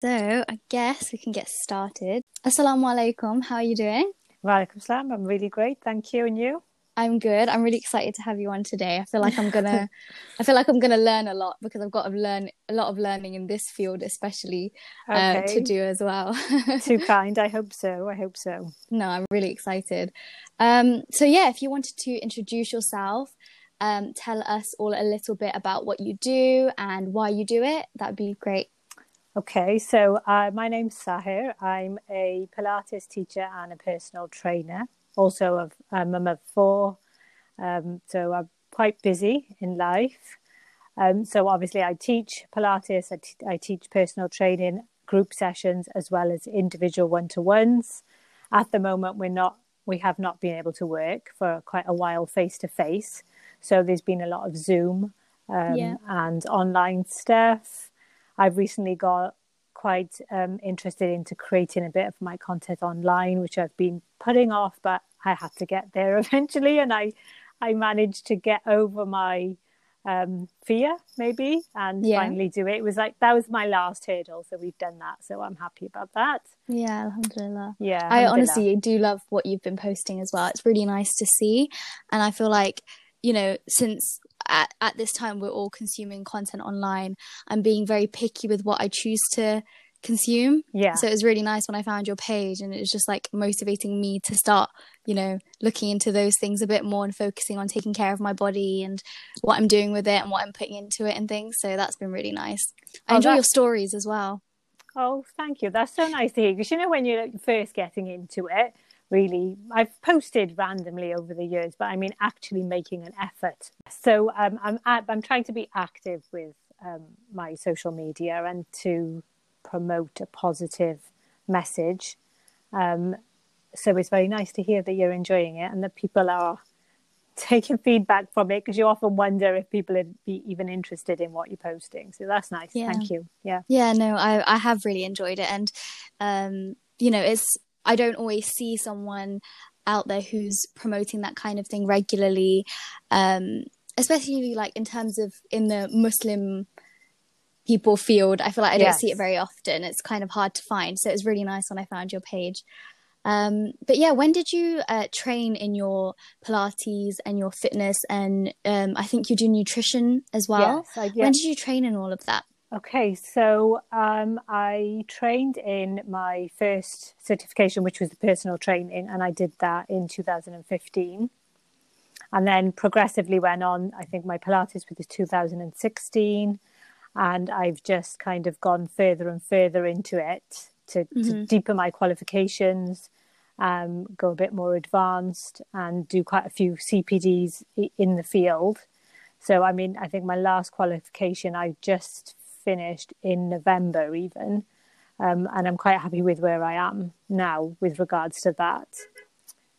So I guess we can get started. Assalamu alaikum. How are you doing? Walaikum salam. I'm really great. Thank you. And you? I'm good. I'm really excited to have you on today. I feel like I'm gonna I feel like I'm gonna learn a lot because I've got to learn a lot of learning in this field especially uh, to do as well. Too kind. I hope so. I hope so. No, I'm really excited. Um, so yeah, if you wanted to introduce yourself, um, tell us all a little bit about what you do and why you do it, that'd be great. Okay, so uh, my name's Sahir. I'm a Pilates teacher and a personal trainer. Also, of, I'm a mum of four, um, so I'm quite busy in life. Um, so obviously, I teach Pilates. I, t- I teach personal training, group sessions, as well as individual one-to-ones. At the moment, we're not. We have not been able to work for quite a while face to face. So there's been a lot of Zoom um, yeah. and online stuff I've recently got quite um, interested into creating a bit of my content online, which I've been putting off, but I had to get there eventually, and I I managed to get over my um, fear maybe and yeah. finally do it. It was like that was my last hurdle, so we've done that, so I'm happy about that. Yeah, alhamdulillah. Yeah, I honestly do love what you've been posting as well. It's really nice to see, and I feel like you know since at, at this time we're all consuming content online i'm being very picky with what i choose to consume. Yeah. So it was really nice when i found your page and it was just like motivating me to start you know looking into those things a bit more and focusing on taking care of my body and what i'm doing with it and what i'm putting into it and things. So that's been really nice. I oh, enjoy your stories as well. Oh thank you. That's so nice to hear because you know when you're first getting into it really i've posted randomly over the years but i mean actually making an effort. So um, i'm i'm trying to be active with um, my social media and to promote a positive message. Um, so it's very nice to hear that you're enjoying it and that people are taking feedback from it because you often wonder if people would be even interested in what you're posting. So that's nice. Yeah. thank you. Yeah. Yeah no i i have really enjoyed it and um you know it's I don't always see someone out there who's promoting that kind of thing regularly, um, especially like in terms of in the Muslim people field. I feel like I don't see it very often. It's kind of hard to find. So it was really nice when I found your page. Um, but yeah, when did you uh, train in your Pilates and your fitness? And um, I think you do nutrition as well. Yes, I, yes. When did you train in all of that? Okay, so um, I trained in my first certification, which was the personal training, and I did that in 2015. And then progressively went on. I think my Pilates was 2016, and I've just kind of gone further and further into it to, mm-hmm. to deepen my qualifications, um, go a bit more advanced, and do quite a few CPDs in the field. So, I mean, I think my last qualification I just finished in November, even. Um, and I'm quite happy with where I am now with regards to that.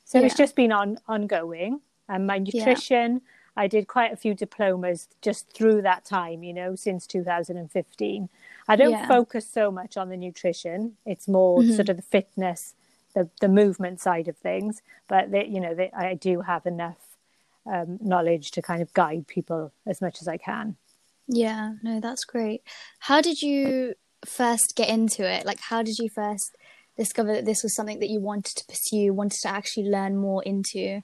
So yeah. it's just been on ongoing. And my nutrition, yeah. I did quite a few diplomas just through that time, you know, since 2015. I don't yeah. focus so much on the nutrition. It's more mm-hmm. sort of the fitness, the the movement side of things. But they, you know, they, I do have enough um, knowledge to kind of guide people as much as I can. Yeah, no, that's great. How did you first get into it? Like, how did you first discover that this was something that you wanted to pursue, wanted to actually learn more into?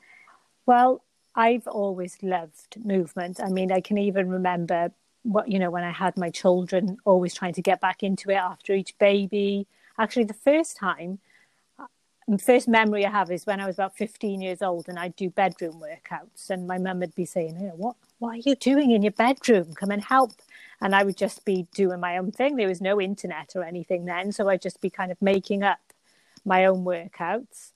Well, I've always loved movement. I mean, I can even remember what you know when I had my children, always trying to get back into it after each baby. Actually, the first time, first memory I have is when I was about fifteen years old, and I'd do bedroom workouts, and my mum would be saying, "Hey, what what are you doing in your bedroom? Come and help. And I would just be doing my own thing. There was no internet or anything then. So I'd just be kind of making up my own workouts.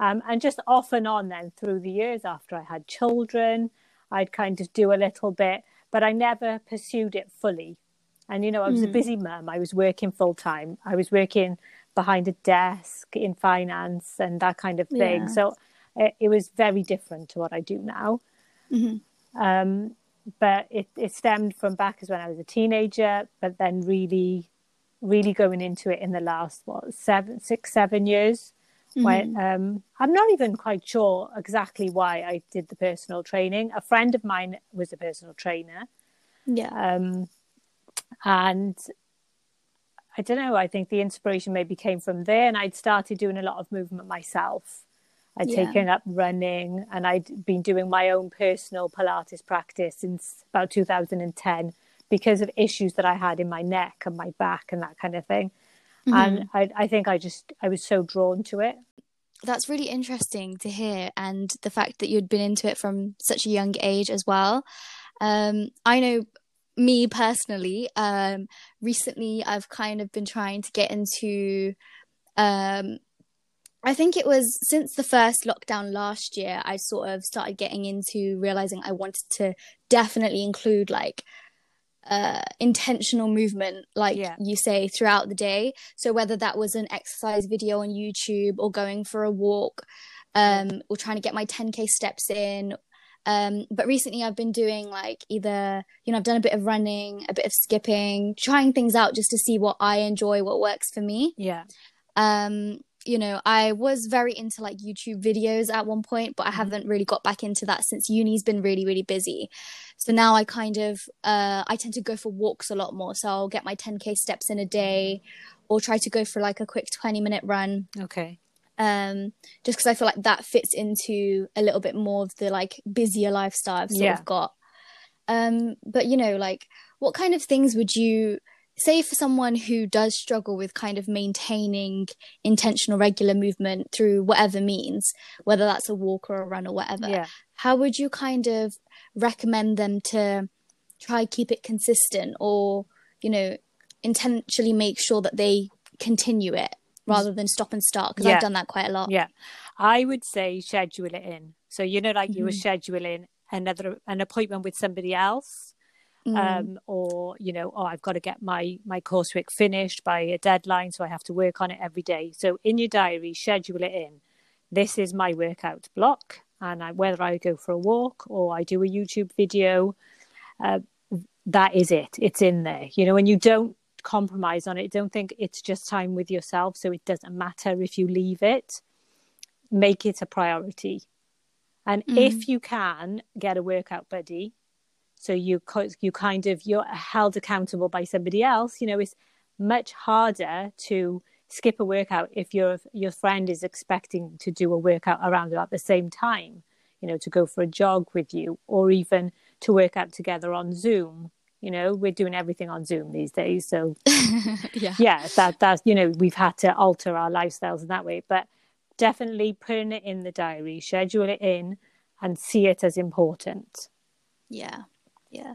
Um, and just off and on then through the years after I had children, I'd kind of do a little bit, but I never pursued it fully. And, you know, I was mm. a hmm. busy mum. I was working full time. I was working behind a desk in finance and that kind of thing. Yeah. So it, it, was very different to what I do now. Mm-hmm. Um, but it, it stemmed from back as when I was a teenager, but then really, really going into it in the last what seven, six, seven years. Mm-hmm. When um, I'm not even quite sure exactly why I did the personal training. A friend of mine was a personal trainer. Yeah. Um, and I don't know. I think the inspiration maybe came from there, and I'd started doing a lot of movement myself. I'd Yeah. taken up running, and I'd been doing my own personal Pilates practice since about 2010 because of issues that I had in my neck and my back and that kind of thing. And I, I think I just I was so drawn to it. That's really interesting to hear, and the fact that you'd been into it from such a young age as well. Um, I know me personally, um, recently I've kind of been trying to get into, um, I think it was since the first lockdown last year, I sort of started getting into realizing I wanted to definitely include like uh intentional movement like Yeah. you say throughout the day so whether that was an exercise video on youtube or going for a walk um or trying to get my 10k steps in um but recently i've been doing like either you know i've done a bit of running a bit of skipping trying things out just to see what i enjoy what works for me Yeah. um you know i was very into like youtube videos at one point but i Mhm. haven't really got back into that since uni's been really really busy so now i kind of uh i tend to go for walks a lot more so i'll get my 10k steps in a day or try to go for like a quick 20 minute run Okay. Um just because i feel like that fits into a little bit more of the like busier lifestyle i've sort Yeah. of got um but you know like what kind of things would you say for someone who does struggle with kind of maintaining intentional regular movement through whatever means whether that's a walk or a run or whatever Yeah. how would you kind of recommend them to try keep it consistent or you know intentionally make sure that they continue it rather than stop and start because Yeah. i've done that quite a lot Yeah. I would say schedule it in. So you know, like you were Mhm. scheduling another an appointment with somebody else. Mm. um, or you know, oh, I've got to get my my coursework finished by a deadline, so I have to work on it every day. So in your diary, schedule it in. This is my workout block, and I, whether I go for a walk or I do a YouTube video, uh, that is it. It's in there, you know. And you don't compromise on it. Don't think it's just time with yourself, so it doesn't matter if you leave it. Make it a priority, and Mm. if you can get a workout buddy so you you kind of you're held accountable by somebody else you know it's much harder to skip a workout if your your friend is expecting to do a workout around about the same time you know to go for a jog with you or even to work out together on zoom you know we're doing everything on zoom these days. So yeah. yeah that that's you know we've had to alter our lifestyles in that way. But definitely putting it in the diary schedule it in and see it as important. Yeah. Yeah.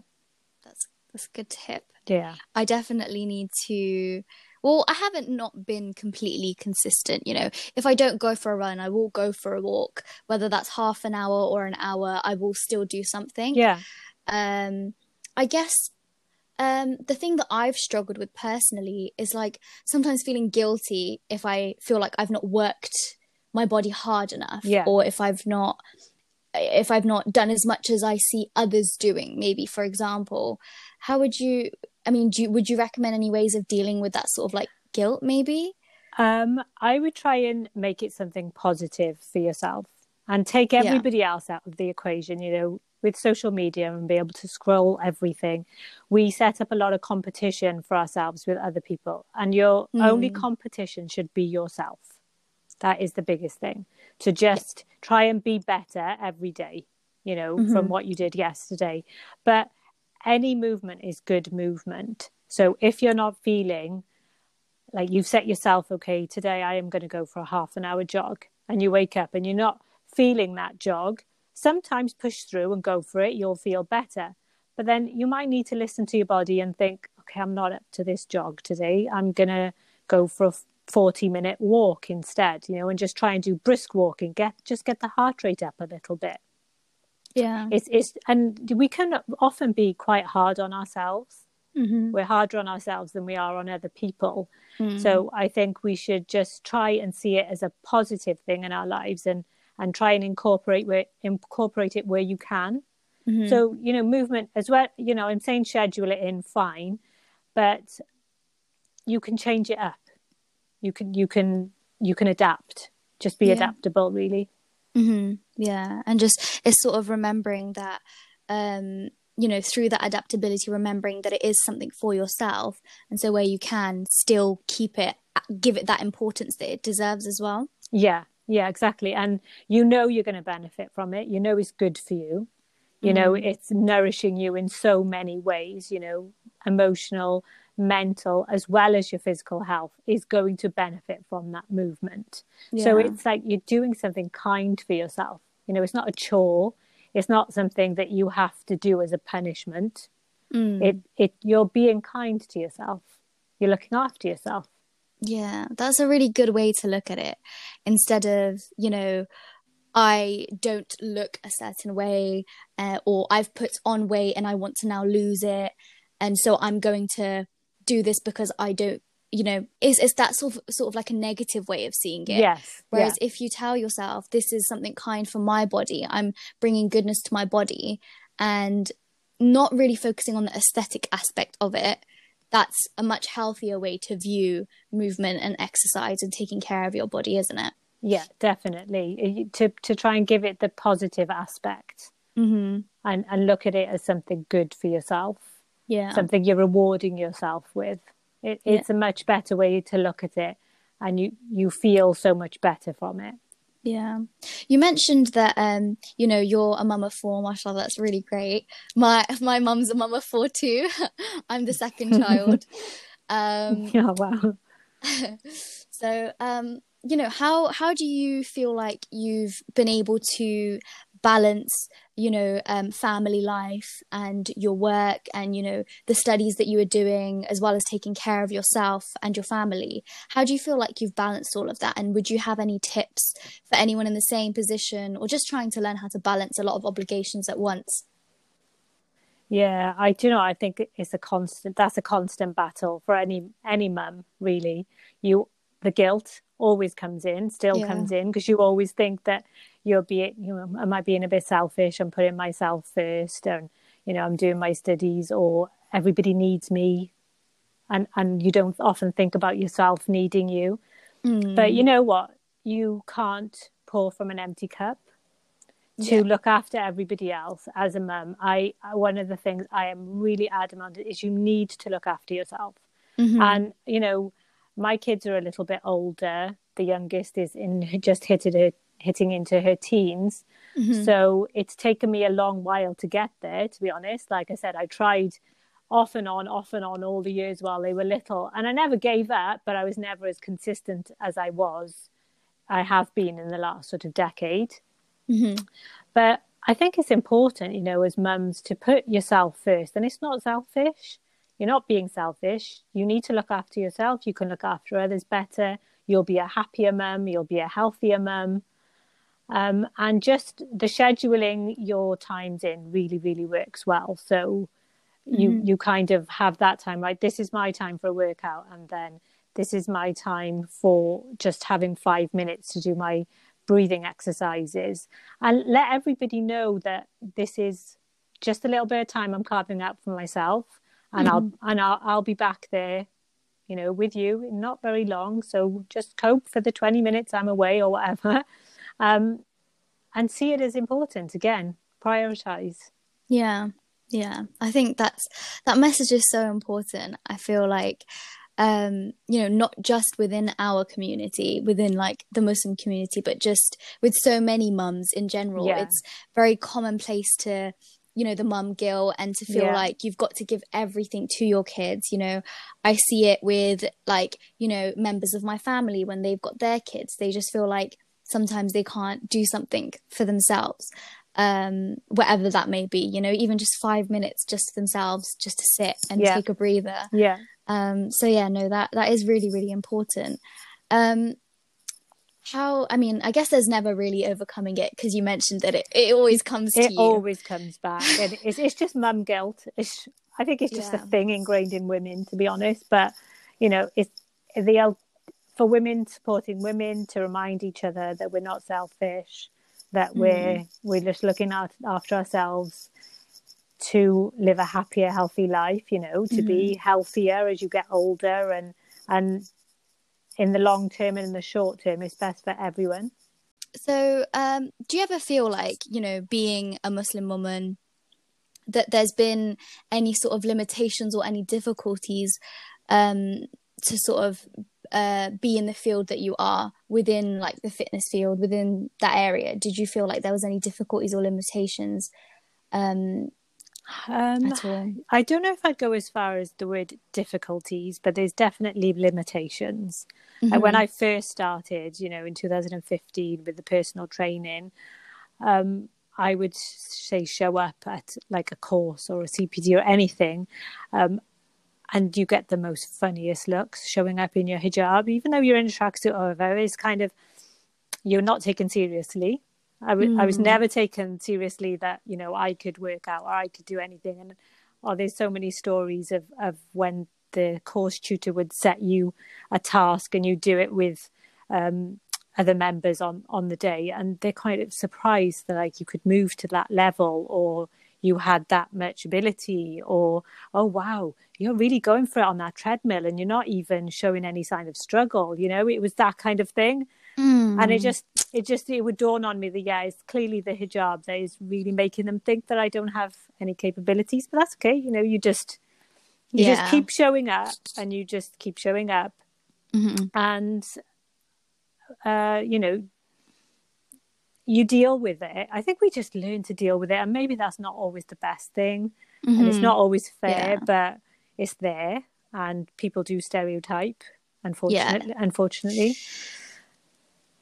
That's that's a good tip. Yeah. I definitely need to well i haven't not been completely consistent you know. If i don't go for a run i will go for a walk. Whether that's half an hour or an hour i will still do something. Yeah. Um i guess um the thing that i've struggled with personally is like sometimes feeling guilty if i feel like i've not worked my body hard enough Yeah. or if i've not if i've not done as much as i see others doing maybe for example how would you i mean do you, would you recommend any ways of dealing with that sort of like guilt maybe Um, I would try and make it something positive for yourself and take Yeah. everybody else out of the equation. You know, with social media and be able to scroll everything, we set up a lot of competition for ourselves with other people, and your only Mm. competition should be yourself. That is the biggest thing. To just try and be better every day. You know, from Mhm. what you did yesterday, but any movement is good movement. So if you're not feeling like you've set yourself okay today i am going to go for a half an hour jog and you wake up and you're not feeling that jog sometimes push through and go for it you'll feel better. But then you might need to listen to your body and think okay i'm not up to this jog today. I'm going to go for a 40 minute walk instead you know and just try and do brisk walking. Get just get the heart rate up a little bit. Yeah. It's it's and we can often be quite hard on ourselves. Mm-hmm. we're harder on ourselves than we are on other people. Mm. so I think we should just try and see it as a positive thing in our lives and and try and incorporate where incorporate it where you can. Mhm. So you know, movement as well. You know, I'm saying schedule it in fine, but you can change it up. You can you can you can adapt. Just be Yeah. adaptable, really. hmm Yeah, and just it's sort of remembering that um you know through that adaptability remembering that it is something for yourself and so where you can still keep it give it that importance that it deserves as well yeah yeah exactly. And you know you're going to benefit from it. You know it's good for you. You know mm. it's nourishing you in so many ways you know emotional mental as well as your physical health is going to benefit from that movement. Yeah. so it's like you're doing something kind for yourself. You know it's not a chore. It's not something that you have to do as a punishment. Mm. it it you're being kind to yourself. You're looking after yourself yeah that's a really good way to look at it instead of you know I don't look a certain way, uh, or I've put on weight and I want to now lose it, and so I'm going to do this because I don't, you know, is is that sort of sort of like a negative way of seeing it? Yes. Whereas yeah. if you tell yourself this is something kind for my body, I'm bringing goodness to my body, and not really focusing on the aesthetic aspect of it, that's a much healthier way to view movement and exercise and taking care of your body, isn't it? Yeah, definitely. To to try and give it the positive aspect, mm-hmm. and and look at it as something good for yourself. Yeah, something you're rewarding yourself with. It, it's yeah. a much better way to look at it, and you you feel so much better from it. Yeah, you mentioned that um, you know you're a mum of four. Mashallah, that's really great. My my mum's a mum of four too. I'm the second child. Um, oh wow. so um, you know how how do you feel like you've been able to balance you know um, family life and your work and you know the studies that you are doing as well as taking care of yourself and your family. How do you feel like you've balanced all of that? And would you have any tips for anyone in the same position or just trying to learn how to balance a lot of obligations at once? Yeah i do know i think it's a constant that's a constant battle for any any mum really. You the guilt always comes in, still yeah. comes in, because you always think that you're being, you know, am I being a bit selfish? I'm putting myself first, and you know, I'm doing my studies, or everybody needs me, and and you don't often think about yourself needing you. Mm. But you know what? You can't pour from an empty cup. To yeah. look after everybody else as a mum, I one of the things I am really adamant is you need to look after yourself, mm-hmm. and you know my kids are a little bit older. The youngest is in just hit it, hitting into her teens. Mm-hmm. So it's taken me a long while to get there, to be honest. Like I said, I tried off and on, off and on all the years while they were little. And I never gave up, but I was never as consistent as I was, I have been in the last sort of decade. Mm-hmm. But I think it's important, you know, as mums to put yourself first. And it's not selfish. You're not being selfish. You need to look after yourself. You can look after others better. You'll be a happier mum. You'll be a healthier mum. Um, and just the scheduling your times in really, really works well. So you mm-hmm. you kind of have that time, right? This is my time for a workout, and then this is my time for just having five minutes to do my breathing exercises, and let everybody know that this is just a little bit of time I'm carving out for myself and mm-hmm. I'll and I'll, I'll be back there you know with you not very long. So just cope for the 20 minutes i'm away or whatever. Um and see it as important again. Prioritize. Yeah. Yeah. I think that's that message is so important. I feel like um you know not just within our community within like the muslim community but just with so many mums in general yeah. it's very commonplace to you know the mum guilt and to feel yeah. like you've got to give everything to your kids you know i see it with like you know members of my family when they've got their kids they just feel like sometimes they can't do something for themselves um whatever that may be you know even just 5 minutes just themselves just to sit and yeah. take a breather yeah um so yeah no that that is really really important um how i mean i guess there's never really overcoming it because you mentioned that it, it always comes it to you always comes back and it's, it's just mum guilt it's i think it's just yeah. a thing ingrained in women to be honest but you know it's the for women supporting women to remind each other that we're not selfish that mm. we're we're just looking out after ourselves to live a happier healthy life you know to mm-hmm. be healthier as you get older and and in the long term and in the short term is best for everyone. So, um, do you ever feel like, you know, being a Muslim woman, that there's been any sort of limitations or any difficulties um, to sort of uh, be in the field that you are within like the fitness field within that area did you feel like there was any difficulties or limitations um, um, I don't know if I'd go as far as the word difficulties, but there's definitely limitations. Mm-hmm. And when I first started, you know, in 2015 with the personal training, um, I would say show up at like a course or a CPD or anything, um, and you get the most funniest looks showing up in your hijab, even though you're in a tracksuit or whatever. It's kind of you're not taken seriously. I, w- mm. I was mm. never taken seriously that you know I could work out or I could do anything. And oh, there's so many stories of of when the course tutor would set you a task and you do it with um, other members on on the day and they're kind of surprised that like you could move to that level or you had that much ability or oh wow you're really going for it on that treadmill and you're not even showing any sign of struggle you know it was that kind of thing mm. and it just it just it would dawn on me that yeah it's clearly the hijab that is really making them think that i don't have any capabilities but that's okay you know you just you yeah. just keep showing up and you just keep showing up mm-hmm. and uh, you know, you deal with it. I think we just learn to deal with it, and maybe that's not always the best thing, mm-hmm. and it's mm-hmm. not always fair, yeah. but it's there, and people do stereotype. Unfortunately, yeah. unfortunately,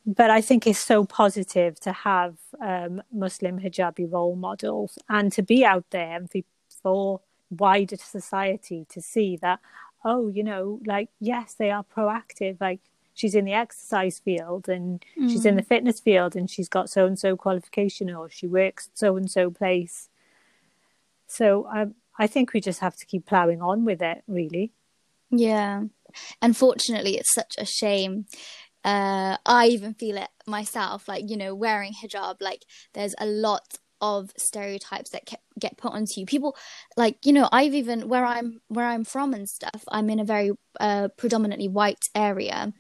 but I think it's so positive to have um, Muslim hijabi role models and to be out there and for wider society to see that oh you know like yes they are proactive like she's in the exercise field and mm. she's in the mm. fitness field and she's got so and so qualification or she works so and so place. So I um, I think we just have to keep ploughing on with it, really. Yeah. Unfortunately, it's such a shame. Uh, I even feel it myself, like, you know, wearing hijab, like, there's a lot of stereotypes that get put onto you. People like you know i've even where i'm where i'm from and stuff i'm in a very uh, predominantly white area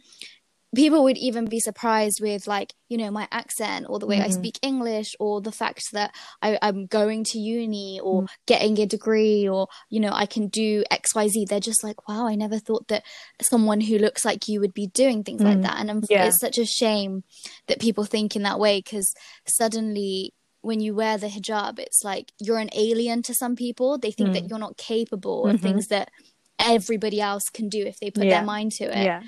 people would even be surprised with like you know my accent or the way mm-hmm. i speak english or the fact that I, am going to uni or mm. getting a degree or you know i can do xyz they're just like wow i never thought that someone who looks like you would be doing things mm. like that and yeah. it's such a shame that people think in that way because suddenly when you wear the hijab, it's like you're an alien to some people. They think mm. that you're not capable mm-hmm. of things that everybody else can do if they put yeah. their mind to it. Yeah.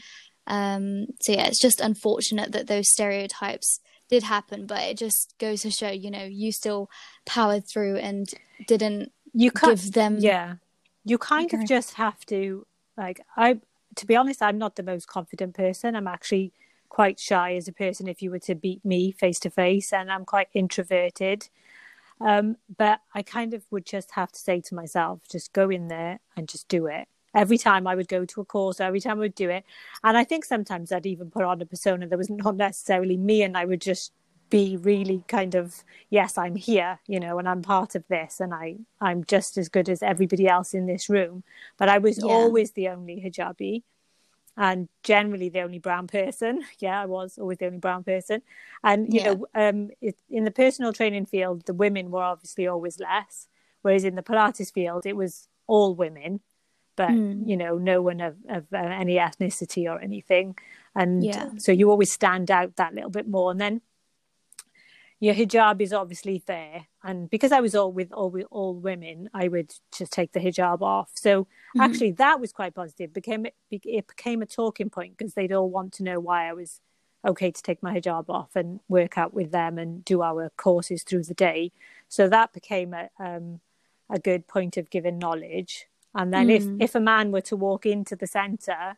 Um, so yeah, it's just unfortunate that those stereotypes did happen, but it just goes to show, you know, you still powered through and didn't you give them. Yeah, you kind okay. of just have to like. I, to be honest, I'm not the most confident person. I'm actually quite shy as a person if you were to beat me face to face, and I'm quite introverted. Um, but I kind of would just have to say to myself, just go in there and just do it. Every time I would go to a course, every time I would do it. And I think sometimes I'd even put on a persona that was not necessarily me, and I would just be really kind of yes i'm here you know and i'm part of this and i i'm just as good as everybody else in this room but i was yeah. always the only hijabi and generally the only brown person. Yeah, I was always the only brown person. And you yeah. know, um, it, in the personal training field, the women were obviously always less, whereas in the Pilates field, it was all women, but mm. you know, no one of, of uh, any ethnicity or anything. And yeah. so you always stand out that little bit more. And then your hijab is obviously there and because i was all with all with all women i would just take the hijab off so mm-hmm. actually that was quite positive it became it became a talking point because they'd all want to know why i was okay to take my hijab off and work out with them and do our courses through the day so that became a um, a good point of giving knowledge and then mm. if if a man were to walk into the center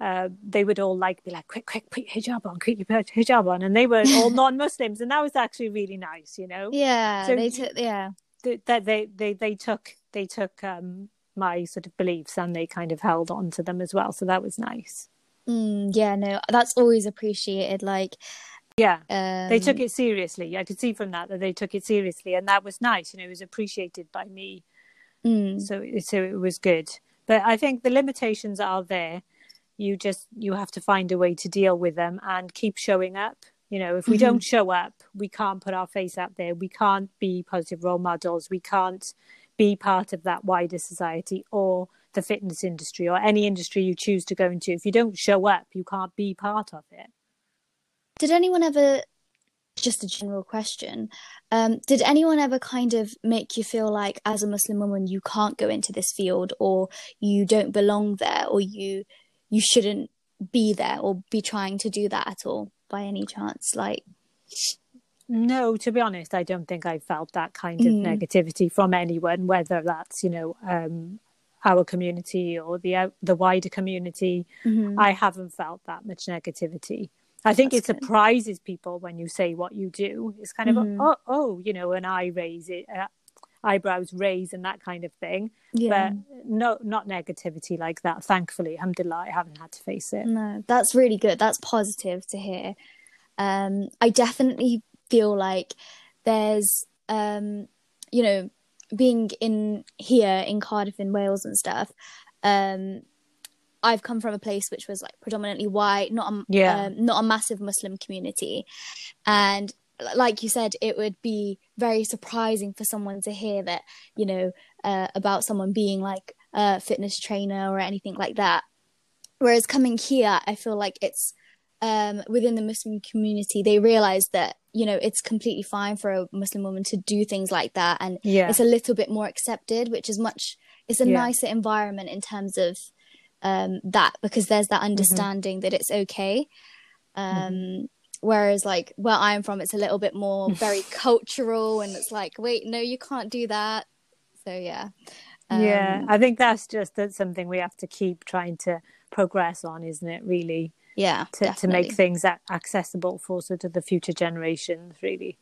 uh, they would all like be like, quick, quick, put your hijab on, quick, you put your hijab on, and they were all non-Muslims, and that was actually really nice, you know. Yeah, so they took, yeah, that they, they they took they took um, my sort of beliefs and they kind of held on to them as well, so that was nice. Mm, yeah, no, that's always appreciated. Like, yeah, um... they took um, it seriously. I could see from that that they took it seriously, and that was nice. You know, it was appreciated by me. Mm. So, so it was good. But I think the limitations are there you just you have to find a way to deal with them and keep showing up you know if we mm-hmm. don't show up we can't put our face out there we can't be positive role models we can't be part of that wider society or the fitness industry or any industry you choose to go into. If you don't show up, you can't be part of it. Did anyone ever, just a general question, um, did anyone ever kind of make you feel like as a Muslim woman you can't go into this field or you don't belong there or you you shouldn't be there or be trying to do that at all by any chance? Like no, to be honest, I don't think I felt that kind of mm. negativity from anyone, whether that's you know um, our community or the uh, the wider community. Mm-hmm. I haven't felt that much negativity. I think That's it good. surprises people when you say what you do. It's kind of mm-hmm. a, oh oh you know an eye raise it. Uh, eyebrows raise and that kind of thing yeah. but no not negativity like that thankfully alhamdulillah i haven't had to face it no that's really good that's positive to hear um i definitely feel like there's um you know being in here in Cardiff in Wales and stuff, um, I've come from a place which was like predominantly white, not a yeah. um, not a massive Muslim community, and like you said, it would be very surprising for someone to hear that you know uh, about someone being like a fitness trainer or anything like that. Whereas coming here, I feel like it's um, within the Muslim community, they realize that you know it's completely fine for a Muslim woman to do things like that, and yeah. it's a little bit more accepted, which is much. It's a yeah. nicer environment in terms of um, that because there's that mm-hmm. understanding mm-hmm. that it's okay. Um, mm-hmm. Whereas, like where I'm from, it's a little bit more very cultural, and it's like, wait, no, you can't do that. So yeah, um, yeah, I think that's just that's something we have to keep trying to progress on, isn't it? Really, yeah to, to make things accessible for sort of the future generations really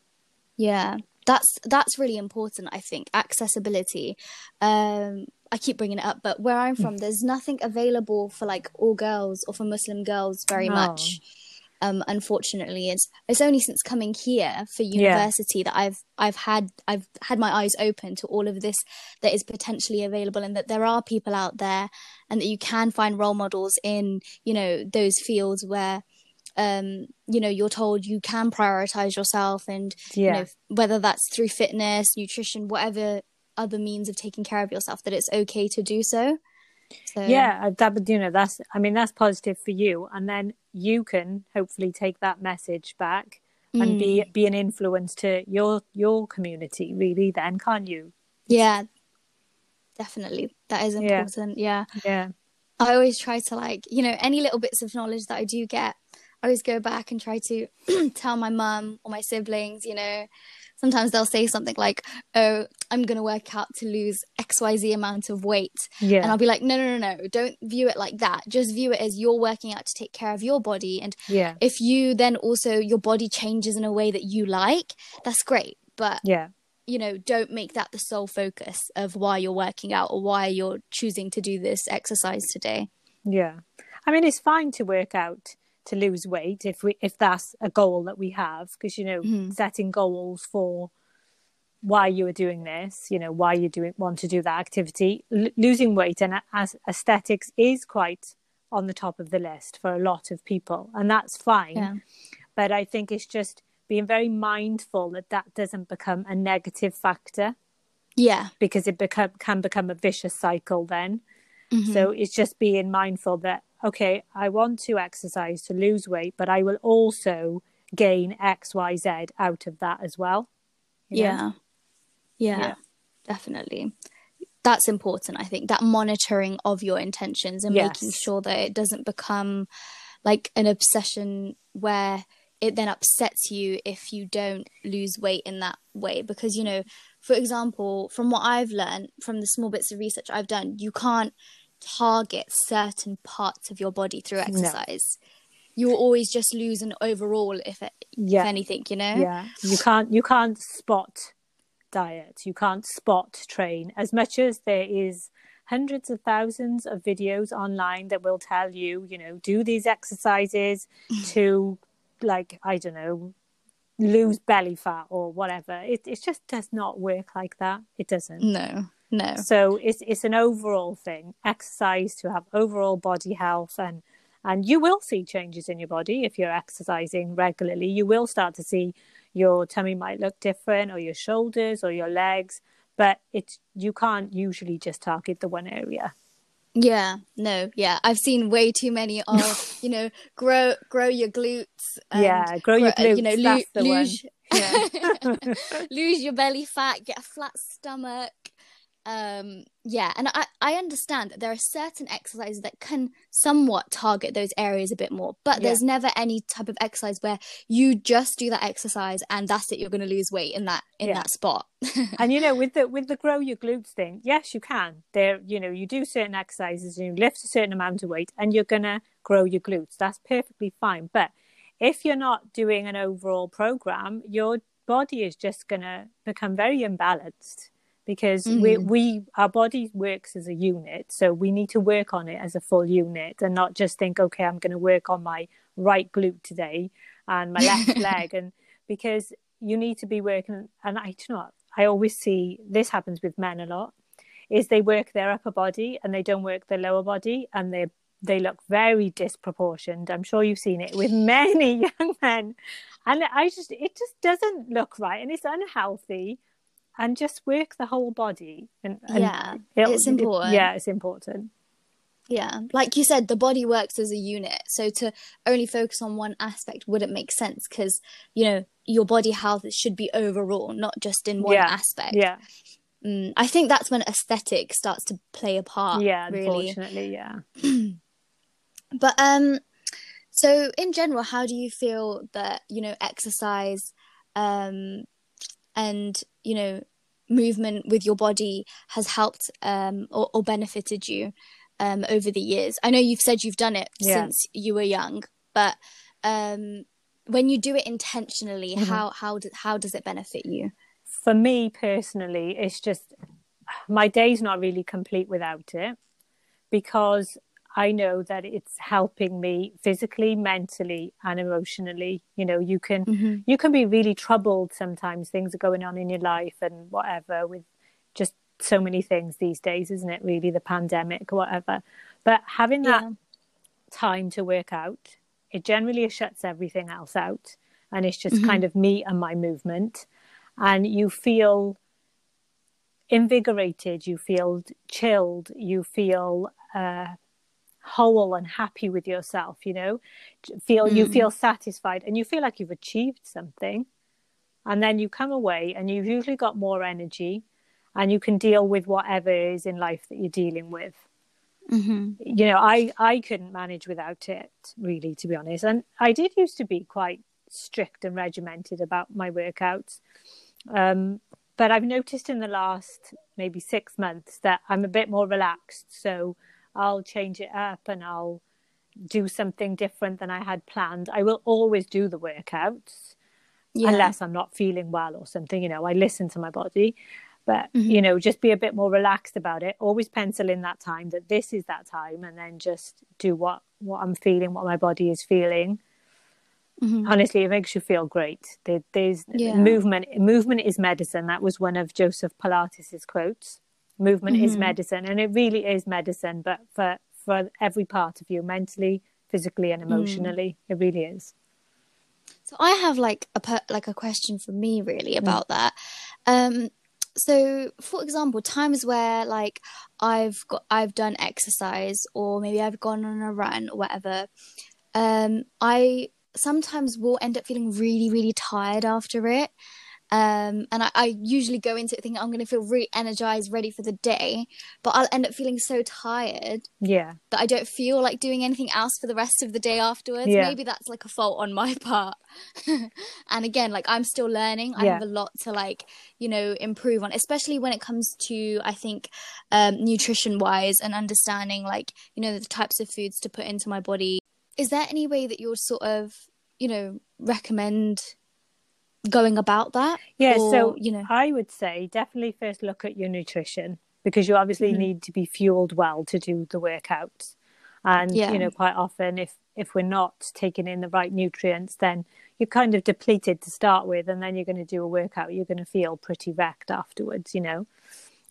yeah that's that's really important i think accessibility um i keep bringing it up but where i'm from there's nothing available for like all girls or for muslim girls very no. much um, unfortunately it's it's only since coming here for university yeah. that I've I've had I've had my eyes open to all of this that is potentially available and that there are people out there and that you can find role models in you know those fields where um, you know you're told you can prioritize yourself and yeah. you know whether that's through fitness nutrition whatever other means of taking care of yourself that it's okay to do so so yeah, that but you know that's I mean that's positive for you, and then you can hopefully take that message back mm. and be mm. be an influence to your your community. Really, then can't you? Yeah, definitely. That is important. Yeah. yeah. Yeah. I always try to like you know any little bits of knowledge that I do get. I always go back and try to tell my mum or my siblings, you know, sometimes they'll say something like, "Oh, I'm going to work out to lose XYZ amount of weight." Yeah. And I'll be like, "No, no, no, no. Don't view it like that. Just view it as you're working out to take care of your body and yeah. if you then also your body changes in a way that you like, that's great. But Yeah. You know, don't make that the sole focus of why you're working out or why you're choosing to do this exercise today. Yeah. I mean, it's fine to work out to lose weight if we if that's a goal that we have because you know mm-hmm. setting goals for why you are doing this you know why you doing want to do that activity L- losing weight and as aesthetics is quite on the top of the list for a lot of people and that's fine yeah. but i think it's just being very mindful that that doesn't become a negative factor yeah because it become can become a vicious cycle then mm-hmm. so it's just being mindful that okay, I want to exercise to lose weight, but I will also gain X, Y, Z out of that as well. Yeah. yeah. yeah. definitely. That's important, I think, that monitoring of your intentions and yes. making sure that it doesn't become like an obsession where it then upsets you if you don't lose weight in that way. Because, you know, for example, from what I've learned from the small bits of research I've done, you can't target certain parts of your body through exercise. No. You'll always just lose an overall, if, it, yeah. if anything, you know. Yeah, you can't you can't spot diet. You can't spot train as much as there is hundreds of thousands of videos online that will tell you, you know, do these exercises to, like, I don't know, lose belly fat or whatever. It it just does not work like that. It doesn't. No. No. So it's it's an overall thing. Exercise to have overall body health and and you will see changes in your body if you're exercising regularly. You will start to see your tummy might look different or your shoulders or your legs, but it's you can't usually just target the one area. Yeah, no, yeah. I've seen way too many of, you know, grow grow your glutes. yeah, grow your glutes. You know, lo- lose, yeah. lose your belly fat, get a flat stomach, um yeah and i i understand that there are certain exercises that can somewhat target those areas a bit more but there's never any type of exercise where you just do that exercise and that's it you're going to lose weight in that in yeah. that spot. And you know with the with the grow your glutes thing yes you can. There you know you do certain exercises and you lift a certain amount of weight and you're going to grow your glutes. That's perfectly fine but if you're not doing an overall program your body is just going to become very imbalanced because mm-hmm. we, we our body works as a unit so we need to work on it as a full unit and not just think okay i'm going to work on my right glute today and my left leg and because you need to be working and i do not i always see this happens with men a lot is they work their upper body and they don't work their lower body and they they look very disproportioned. I'm sure you've seen it with many young men. And i just it just doesn't look right and it's unhealthy and just work the whole body. And, and yeah, it's important. It, yeah, it's important. Yeah, like you said, the body works as a unit. So to only focus on one aspect wouldn't make sense because you know your body health should be overall, not just in one yeah. aspect. Yeah. Mm, I think that's when aesthetic starts to play a part. Yeah, really. unfortunately, yeah. but um, so in general, how do you feel that you know exercise um and you know movement with your body has helped um, or, or, benefited you um, over the years i know you've said you've done it yeah. since you were young but um, when you do it intentionally mm-hmm. how how do, how does it benefit you for me personally it's just my day's not really complete without it because I know that it's helping me physically, mentally, and emotionally. You know, you can mm-hmm. you can be really troubled sometimes. Things are going on in your life and whatever with just so many things these days, isn't it? Really, the pandemic, or whatever. But having that yeah. time to work out, it generally shuts everything else out, and it's just mm-hmm. kind of me and my movement, and you feel invigorated, you feel chilled, you feel. Uh, whole and happy with yourself you know? Feel mm. you feel satisfied and you feel like you've achieved something. And then you come away and you've usually got more energy and you can deal with whatever is in life that you're dealing with. Mm-hmm. you know i i couldn't manage without it really to be honest. And i did used to be quite strict and regimented about my workouts. Um, but i've noticed in the last maybe six months that i'm a bit more relaxed. So I'll change it up and I'll do something different than I had planned. I will always do the workouts yeah. unless I'm not feeling well or something. You know, I listen to my body, but mm-hmm. you know, just be a bit more relaxed about it. Always pencil in that time that this is that time, and then just do what what I'm feeling, what my body is feeling. Mm-hmm. Honestly, it makes you feel great. There, there's yeah. movement. Movement is medicine. That was one of Joseph Pilates's quotes movement mm-hmm. is medicine and it really is medicine but for for every part of you mentally physically and mm. emotionally mm. it really is so i have like a per- like a question for me really mm. about mm. that um so for example times where like i've got i've done exercise or maybe i've gone on a run or whatever um i sometimes will end up feeling really really tired after it um, and I, I, usually go into it thinking I'm going to feel really energized, ready for the day, but I'll end up feeling so tired. Yeah. That I don't feel like doing anything else for the rest of the day afterwards. Yeah. Maybe that's like a fault on my part. and again, like I'm still learning. I yeah. have a lot to like, you know, improve on, especially when it comes to, I think, um, nutrition wise and understanding like, you know, the types of foods to put into my body. Is there any way that you would sort of, you know, recommend going about that? Yeah, or, so you know, I would say definitely first look at your nutrition because you obviously mm-hmm. need to be fueled well to do the workouts. And yeah. you know, quite often if if we're not taking in the right nutrients, then you're kind of depleted to start with, and then you're going to do a workout. You're going to feel pretty wrecked afterwards, you know.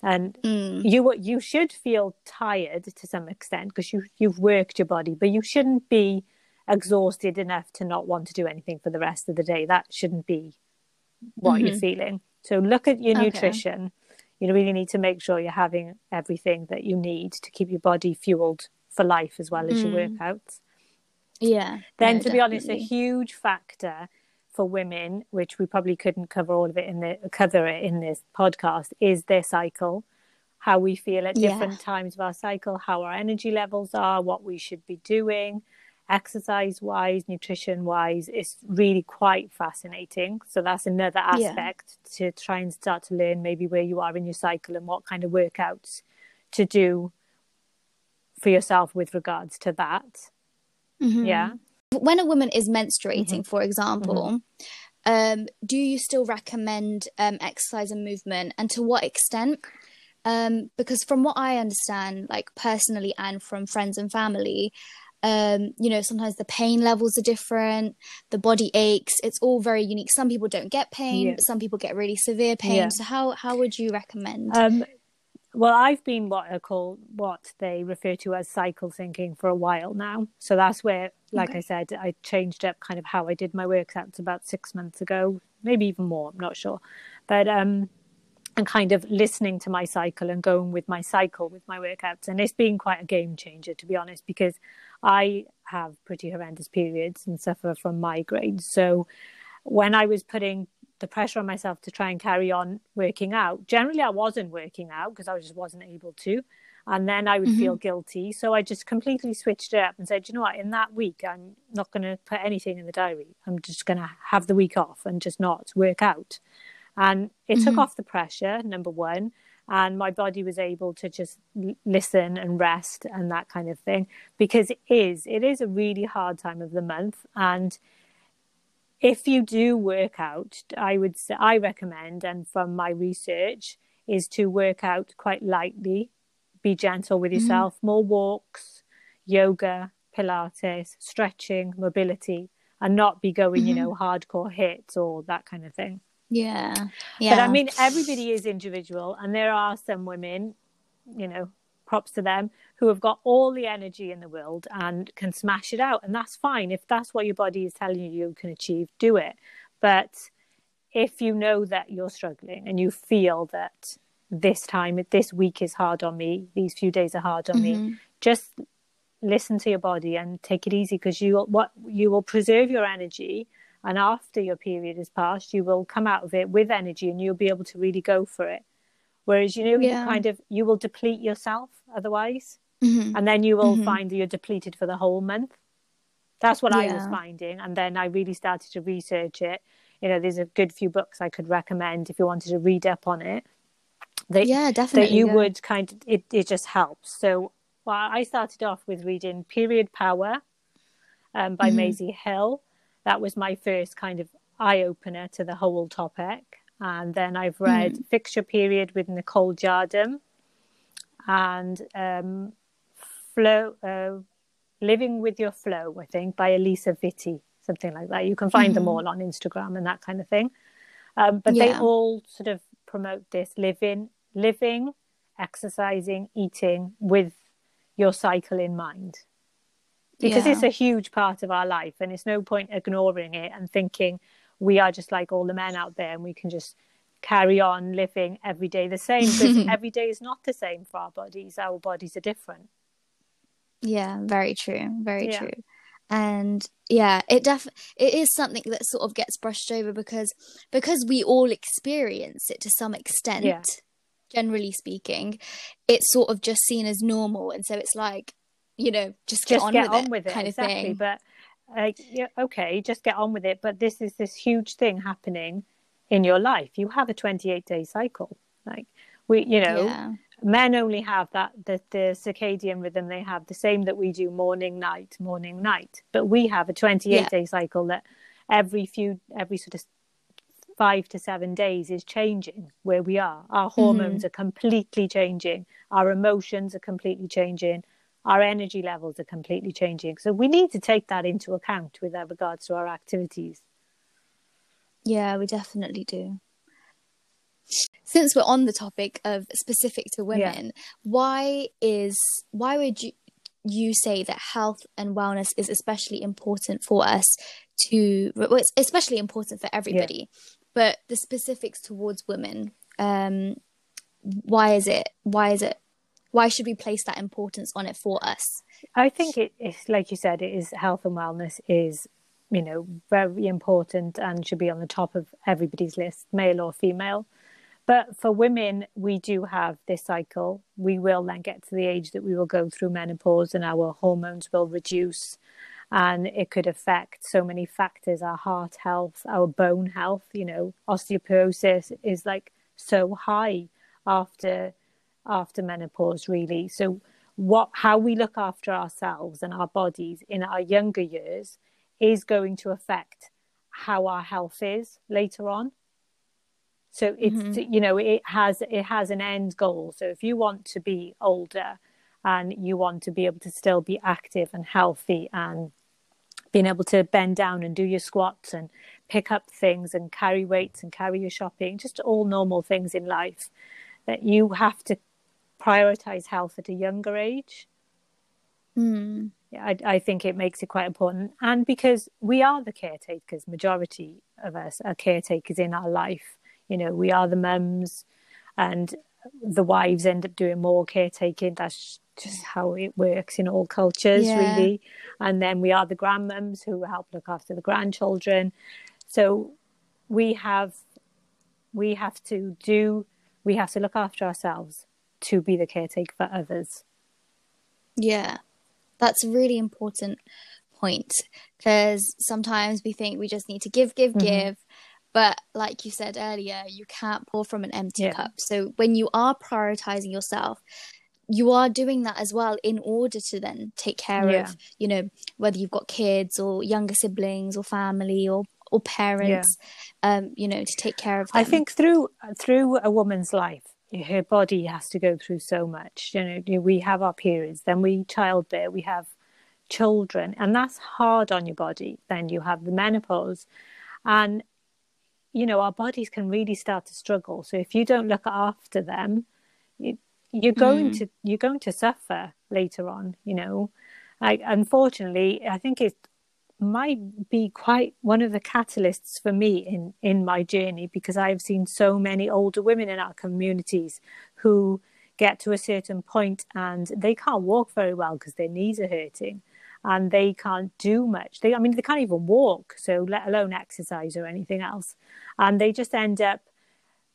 And mm. you you should feel tired to some extent because you you've worked your body, but you shouldn't be exhausted enough to not want to do anything for the rest of the day. That shouldn't be what mm-hmm. you're feeling. So look at your okay. nutrition. you really need to make sure you're having everything that you need to keep your body fueled for life as well as mm. your workouts. Yeah. Then, no, to definitely. be honest, a huge factor for women, which we probably couldn't cover all of it in the cover it in this podcast, is their cycle. How we feel at different yeah. times of our cycle, how our energy levels are, what we should be doing, exercise wise, nutrition wise, it's really quite fascinating. So that's another aspect yeah. to try and start to learn maybe where you are in your cycle and what kind of workouts to do for yourself with regards to that. Mm-hmm. Yeah. When a woman is menstruating, mm-hmm. for example, mm-hmm. um, do you still recommend um, exercise and movement, and to what extent? Um, because from what I understand, like personally and from friends and family, um, you know, sometimes the pain levels are different, the body aches. It's all very unique. Some people don't get pain, yeah. but some people get really severe pain. Yeah. So how how would you recommend? Um, well, I've been what I call what they refer to as cycle syncing for a while now. So that's where, like okay. I said, I changed up kind of how I did my workouts about six months ago, maybe even more. I'm not sure, but um, and kind of listening to my cycle and going with my cycle with my workouts. And it's been quite a game changer, to be honest, because I have pretty horrendous periods and suffer from migraines. So when I was putting the pressure on myself to try and carry on working out, generally I wasn't working out because I just wasn't able to. And then I would mm-hmm. feel guilty. So I just completely switched it up and said, you know what, in that week, I'm not going to put anything in the diary. I'm just going to have the week off and just not work out. And it mm-hmm. took off the pressure, number one. And my body was able to just listen and rest and that kind of thing because it is, it is a really hard time of the month. And if you do work out, I would say, I recommend, and from my research, is to work out quite lightly, be gentle with mm-hmm. yourself, mm-hmm. more walks, yoga, Pilates, stretching, mobility, and not be going, mm-hmm. you know, hardcore hits or that kind of thing. Yeah. Yeah. But I mean, everybody is individual, and there are some women, you know, props to them, who have got all the energy in the world and can smash it out. And that's fine. If that's what your body is telling you you can achieve, do it. But if you know that you're struggling and you feel that this time, this week is hard on me, these few days are hard on mm-hmm. me, just listen to your body and take it easy because you what you will preserve your energy and after your period is passed you will come out of it with energy and you'll be able to really go for it whereas you know yeah. you kind of you will deplete yourself otherwise mm-hmm. and then you will mm-hmm. find that you're depleted for the whole month that's what yeah. i was finding and then i really started to research it you know there's a good few books i could recommend if you wanted to read up on it that, yeah definitely that you yeah. would kind of it, it just helps so well i started off with reading period power um, by mm-hmm. Maisie Hill that was my first kind of eye opener to the whole topic. And then I've read mm. Fix Your Period with Nicole Jardim and um, Flow, uh, Living with Your Flow, I think, by Alisa Vitti, something like that. You can find mm-hmm. them all on Instagram and that kind of thing. Um, but yeah. they all sort of promote this living, living, exercising, eating with your cycle in mind because yeah. it's a huge part of our life and it's no point ignoring it and thinking we are just like all the men out there and we can just carry on living every day the same because every day is not the same for our bodies our bodies are different yeah very true very yeah. true and yeah it def it is something that sort of gets brushed over because because we all experience it to some extent yeah. generally speaking it's sort of just seen as normal and so it's like you know, just get, just on, get with, on it, with it, kind exactly. of thing. But uh, yeah, okay, just get on with it. But this is this huge thing happening in your life. You have a 28 day cycle. Like we, you know, yeah. men only have that the, the circadian rhythm. They have the same that we do morning, night, morning, night. But we have a 28 yeah. day cycle that every few, every sort of five to seven days is changing where we are. Our hormones mm-hmm. are completely changing. Our emotions are completely changing our energy levels are completely changing. So we need to take that into account with regards to our activities. Yeah, we definitely do. Since we're on the topic of specific to women, yeah. why is why would you you say that health and wellness is especially important for us to well, it's especially important for everybody, yeah. but the specifics towards women um why is it why is it why should we place that importance on it for us? I think it is like you said it is health and wellness is you know very important and should be on the top of everybody's list male or female. But for women we do have this cycle. We will then get to the age that we will go through menopause and our hormones will reduce and it could affect so many factors our heart health our bone health. You know osteoporosis is like so high after after menopause really. So what how we look after ourselves and our bodies in our younger years is going to affect how our health is later on. So it's mm-hmm. you know it has it has an end goal. So if you want to be older and you want to be able to still be active and healthy and being able to bend down and do your squats and pick up things and carry weights and carry your shopping, just all normal things in life, that you have to prioritize health at a younger age. Mm. Yeah, I, I think it makes it quite important. And because we are the caretakers, majority of us are caretakers in our life. You know, we are the mums and the wives end up doing more caretaking. That's just how it works in all cultures, yeah. really. And then we are the grandmoms who help look after the grandchildren. So we have we have to do we have to look after ourselves to be the caretaker for others. Yeah, that's a really important point because sometimes we think we just need to give, give, mm-hmm. give. But like you said earlier, you can't pour from an empty yeah. cup. So when you are prioritizing yourself, you are doing that as well in order to then take care yeah. of you know whether you've got kids or younger siblings or family or or parents yeah. um you know to take care of them. i think through through a woman's life her body has to go through so much you know we have our periods then we childbear we have children and that's hard on your body. Then you have the menopause and you know our bodies can really start to struggle. So if you don't look after them you're going mm. to you're going to suffer later on you know. Like unfortunately i think it might be quite one of the catalysts for me in in my journey because i've seen so many older women in our communities who get to a certain point and they can't walk very well because their knees are hurting and they can't do much. They i mean they can't even walk so let alone exercise or anything else. And they just end up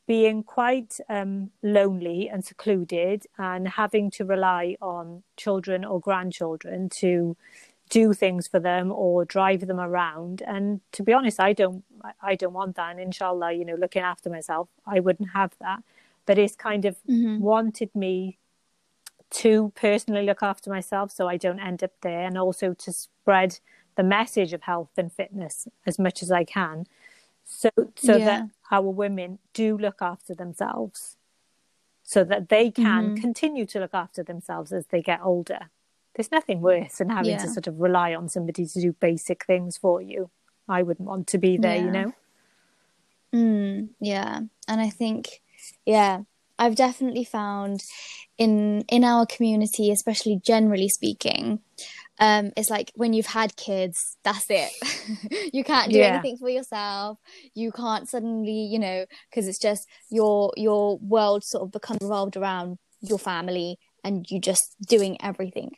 being quite um, lonely and secluded and having to rely on children or grandchildren to do things for them or drive them around and to be honest i don't i don't want that and inshallah you know looking after myself i wouldn't have that but it's kind of mm-hmm. wanted me to personally look after myself so i don't end up there and also to spread the message of health and fitness as much as i can so so yeah. that our women do look after themselves so that they can mm-hmm. continue to look after themselves as they get older there's nothing worse than having yeah. to sort of rely on somebody to do basic things for you i wouldn't want to be there yeah. you know mm, yeah and i think yeah i've definitely found in in our community especially generally speaking um it's like when you've had kids that's it you can't do yeah. anything for yourself you can't suddenly you know because it's just your your world sort of becomes revolved around your family and you just doing everything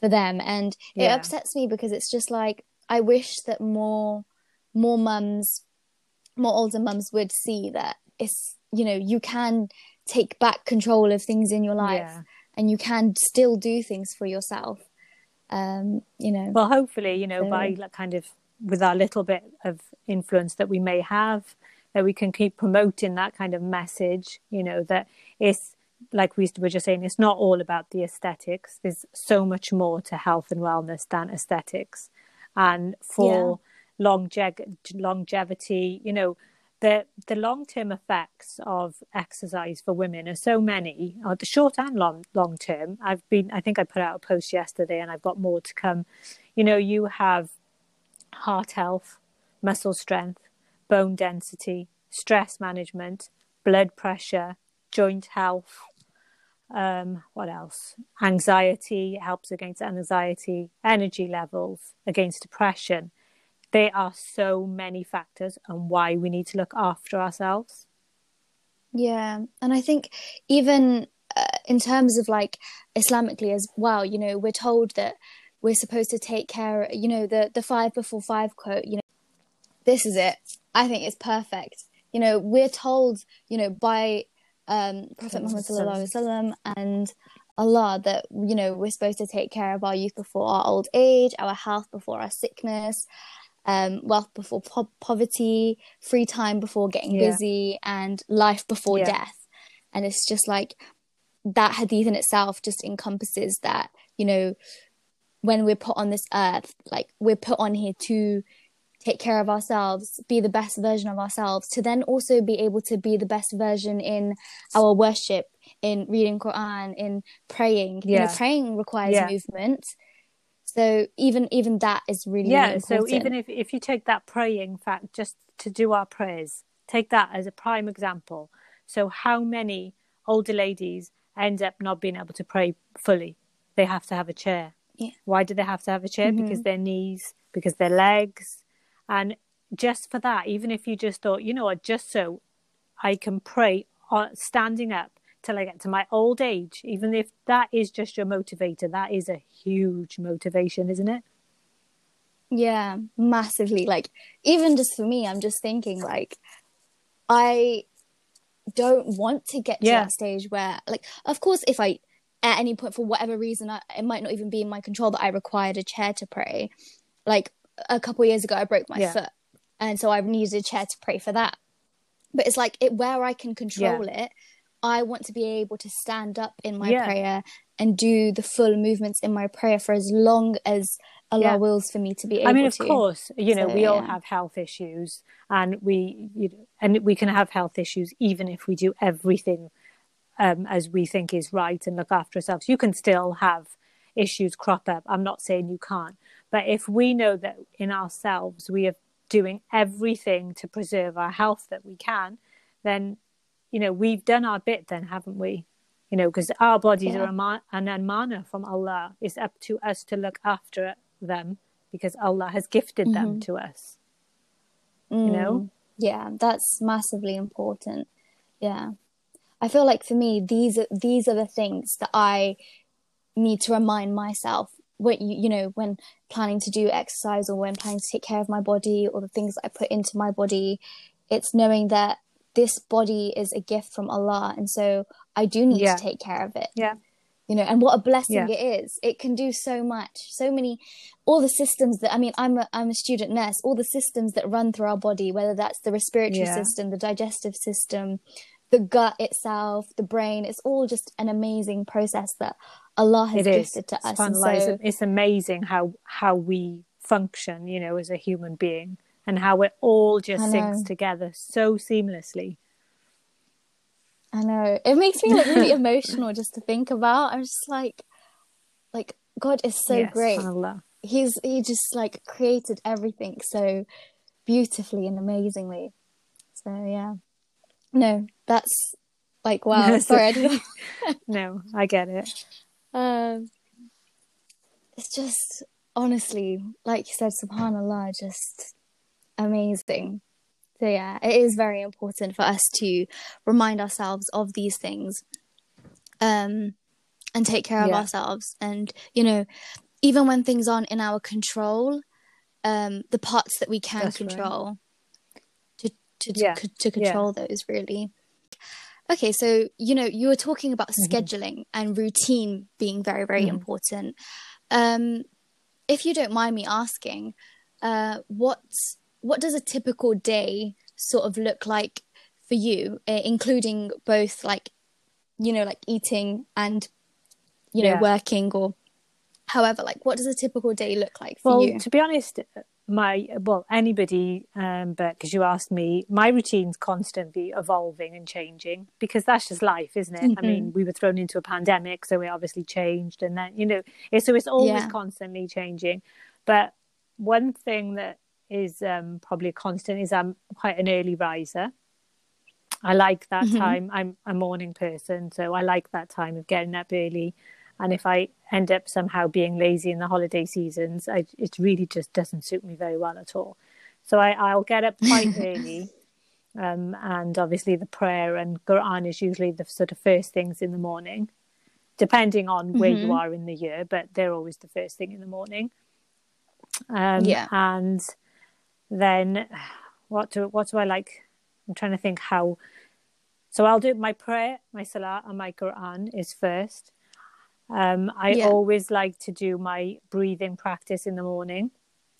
for them and yeah. it upsets me because it's just like i wish that more more mums more older mums would see that it's you know you can take back control of things in your life yeah. and you can still do things for yourself um, you know. Well, hopefully, you know, so, by like kind of with our little bit of influence that we may have, that we can keep promoting that kind of message. You know, that it's like we were just saying, it's not all about the aesthetics. There's so much more to health and wellness than aesthetics, and for yeah. longe- longevity, you know the the long term effects of exercise for women are so many, uh, the short and long long term. I've been, I think I put out a post yesterday, and I've got more to come. You know, you have heart health, muscle strength, bone density, stress management, blood pressure, joint health. Um, what else? Anxiety helps against anxiety, energy levels, against depression there are so many factors and why we need to look after ourselves. Yeah, and I think even uh, in terms of like Islamically as well, you know, we're told that we're supposed to take care. You know, the the five before five quote. You know, this is it. I think it's perfect. You know, we're told, you know, by um, Prophet Muhammad sallallahu alaihi wasallam and Allah that you know we're supposed to take care of our youth before our old age, our health before our sickness, um, wealth before po- poverty, free time before getting yeah. busy, and life before yeah. death. And it's just like that hadith in itself just encompasses that you know when we're put on this earth, like we're put on here to take care of ourselves, be the best version of ourselves, to then also be able to be the best version in our worship, in reading Quran, in praying. Yeah. You know, praying requires yeah. movement. So even even that is really yeah. Really so even if if you take that praying fact just to do our prayers, take that as a prime example. So how many older ladies end up not being able to pray fully? They have to have a chair. Yeah. Why do they have to have a chair? Mm-hmm. Because their knees, because their legs, and just for that, even if you just thought, you know what, just so I can pray uh, standing up till I get to my old age, even if that is just your motivator, that is a huge motivation, isn't it? Yeah, massively. Like, even just for me, I'm just thinking, like, I don't want to get to that stage where, like, of course, if I, at any point, for whatever reason, I, it might not even be in my control that I required a chair to pray. Like, a couple years ago, I broke my yeah. foot. And so I needed a chair to pray for that. But it's like, it where I can control yeah. it, I want to be able to stand up in my yeah. prayer and do the full movements in my prayer for as long as Allah wills for me to be able to. I mean, of to. course, you know, so, we all have health issues, and we, you know, and we can have health issues even if we do everything um, as we think is right and look after ourselves. You can still have issues crop up. I'm not saying you can't, but if we know that in ourselves we are doing everything to preserve our health that we can, then you know, we've done our bit then, haven't we? You know, because our bodies yeah. are an amana from Allah. It's up to us to look after them because Allah has gifted mm-hmm. them to us. Mm. You know? Yeah, that's massively important. Yeah. I feel like for me, these are these are the things that I need to remind myself when you, you know when planning to do exercise or when planning to take care of my body or the things that I put into my body. It's knowing that this body is a gift from Allah, and so I do need yeah. to take care of it. Yeah. You know, and what a blessing yeah. it is. It can do so much, so many, all the systems that I mean, I'm a I'm a student nurse. All the systems that run through our body, whether that's the respiratory yeah. system, the digestive system, the gut itself, the brain. It's all just an amazing process that Allah has it gifted to us. And So, it's amazing how how we function, you know, as a human being and how it all just syncs together so seamlessly. I know. It makes me like really emotional just to think about. I'm just like like God is so yes, great. Allah. He's he just like created everything so beautifully and amazingly. So yeah. No, that's like wow. Sorry, I No, I get it. Um it's just honestly, like you said, subhanAllah, just amazing. So yeah, it is very important for us to remind ourselves of these things, um, and take care of yeah. ourselves. And you know, even when things aren't in our control, um, the parts that we can That's control, right. to to yeah. to, to control yeah. those really. Okay, so you know you were talking about mm-hmm. scheduling and routine being very very mm-hmm. important. Um, if you don't mind me asking, uh, what what does a typical day sort of look like for you, uh, including both like, you know, like eating and, you know, yeah. working or however, like what does a typical day look like for well, you? To be honest, my well anybody um but because you asked me my routine's constantly evolving and changing because that's just life isn't it mm-hmm. i mean we were thrown into a pandemic so it obviously changed and then you know so it's always yeah. constantly changing but one thing that is um, probably a constant is I'm quite an early riser. I like that mm-hmm. time. I'm a morning person, so I like that time of getting up early. And if I end up somehow being lazy in the holiday seasons, I, it really just doesn't suit me very well at all. So I, I'll get up quite early. Um, and obviously the prayer and Quran is usually the sort of first things in the morning, depending on where Mm-hmm. you are in the year, but they're always the first thing in the morning. Um, Yeah. And then what do what do I like? I'm trying to think how. So I'll do my prayer, my salah, and my Quran is first. Um, I Yeah. always like to do my breathing practice in the morning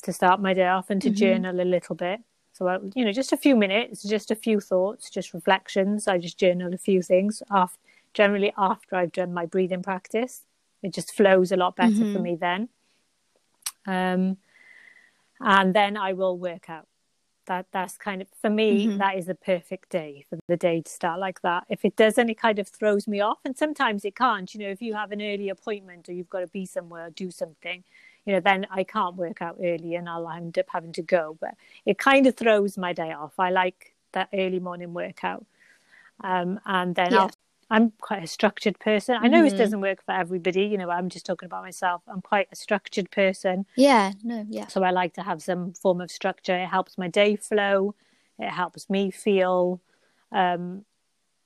to start my day off and to Mhm. journal a little bit. So, I, you know, just a few minutes, just a few thoughts, just reflections. I just journal a few things. After, generally, after I've done my breathing practice, it just flows a lot better for Mhm. me then. Um, and then I will work out. That that's kind of for me. Mhm. that is the perfect day for the day to start like that. If it does, any kind of throws me off, and sometimes it can't. You know, if you have an early appointment or you've got to be somewhere or do something, you know, then I can't work out early and I'll end up having to go. But it kind of throws my day off. I like that early morning workout. Um, and then Yeah. I'll, I'm quite a structured person. I know Mhm. this doesn't work for everybody. You know, I'm just talking about myself. I'm quite a structured person. Yeah, no, yeah. So I like to have some form of structure. It helps my day flow. It helps me feel um,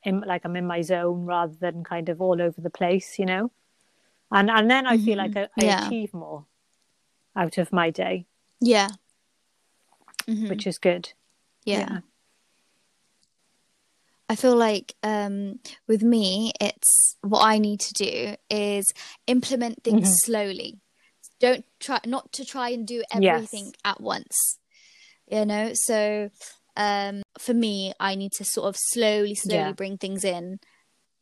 in, like I'm in my zone rather than kind of all over the place, you know. And and then I feel like I, I Yeah. achieve more out of my day, Yeah. Mhm. which is good. yeah. I feel like um, with me, it's what I need to do is implement things Mhm. slowly. Don't try not to try and do Yes. everything at once. You know, so um, for me, I need to sort of slowly, slowly Yeah. bring things in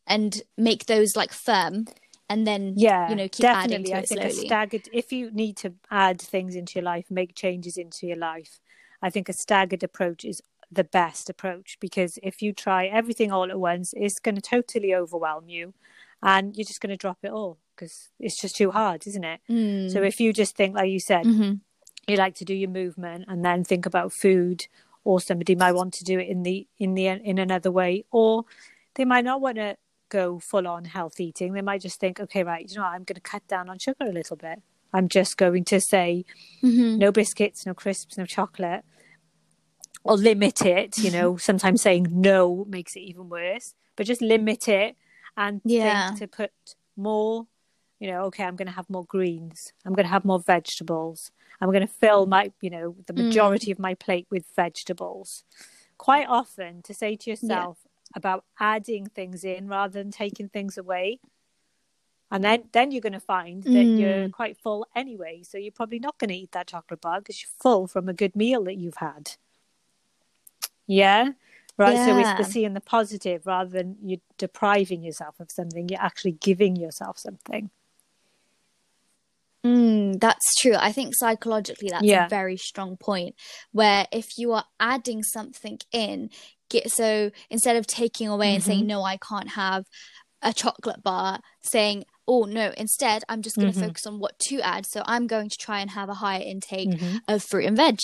and make those like firm, and then Yeah, you know keep adding definitely. to I it think a slowly. staggered. If you need to add things into your life, make changes into your life, I think a staggered approach is the best approach because if you try everything all at once, it's going to totally overwhelm you, and you're just going to drop it all because it's just too hard, isn't it? Mm. So if you just think, like you said, Mhm. you like to do your movement and then think about food, or somebody might want to do it in the in the in another way, or they might not want to go full on health eating. They might just think, okay, right, you know, what, I'm going to cut down on sugar a little bit. I'm just going to say Mhm. no biscuits, no crisps, no chocolate, or limit it. You know, sometimes saying no makes it even worse, but just limit it and Yeah. think to put more. You know, okay, I'm going to have more greens. I'm going to have more vegetables. I'm going to fill my, you know, the Mm. majority of my plate with vegetables. Quite often to say to yourself about adding things in rather than taking things away. And then, then you're going to find that Mm. you're quite full anyway. So you're probably not going to eat that chocolate bar because you're full from a good meal that you've had. Yeah. Right. So it's Yeah. the seeing the positive rather than you depriving yourself of something. You're actually giving yourself something. Mm, that's true. I think psychologically that's Yeah. a very strong point where if you are adding something in, get so instead of taking away and Mm-hmm. saying no, I can't have a chocolate bar, saying oh no, instead I'm just going to Mhm. focus on what to add. So I'm going to try and have a higher intake Mhm. of fruit and veg.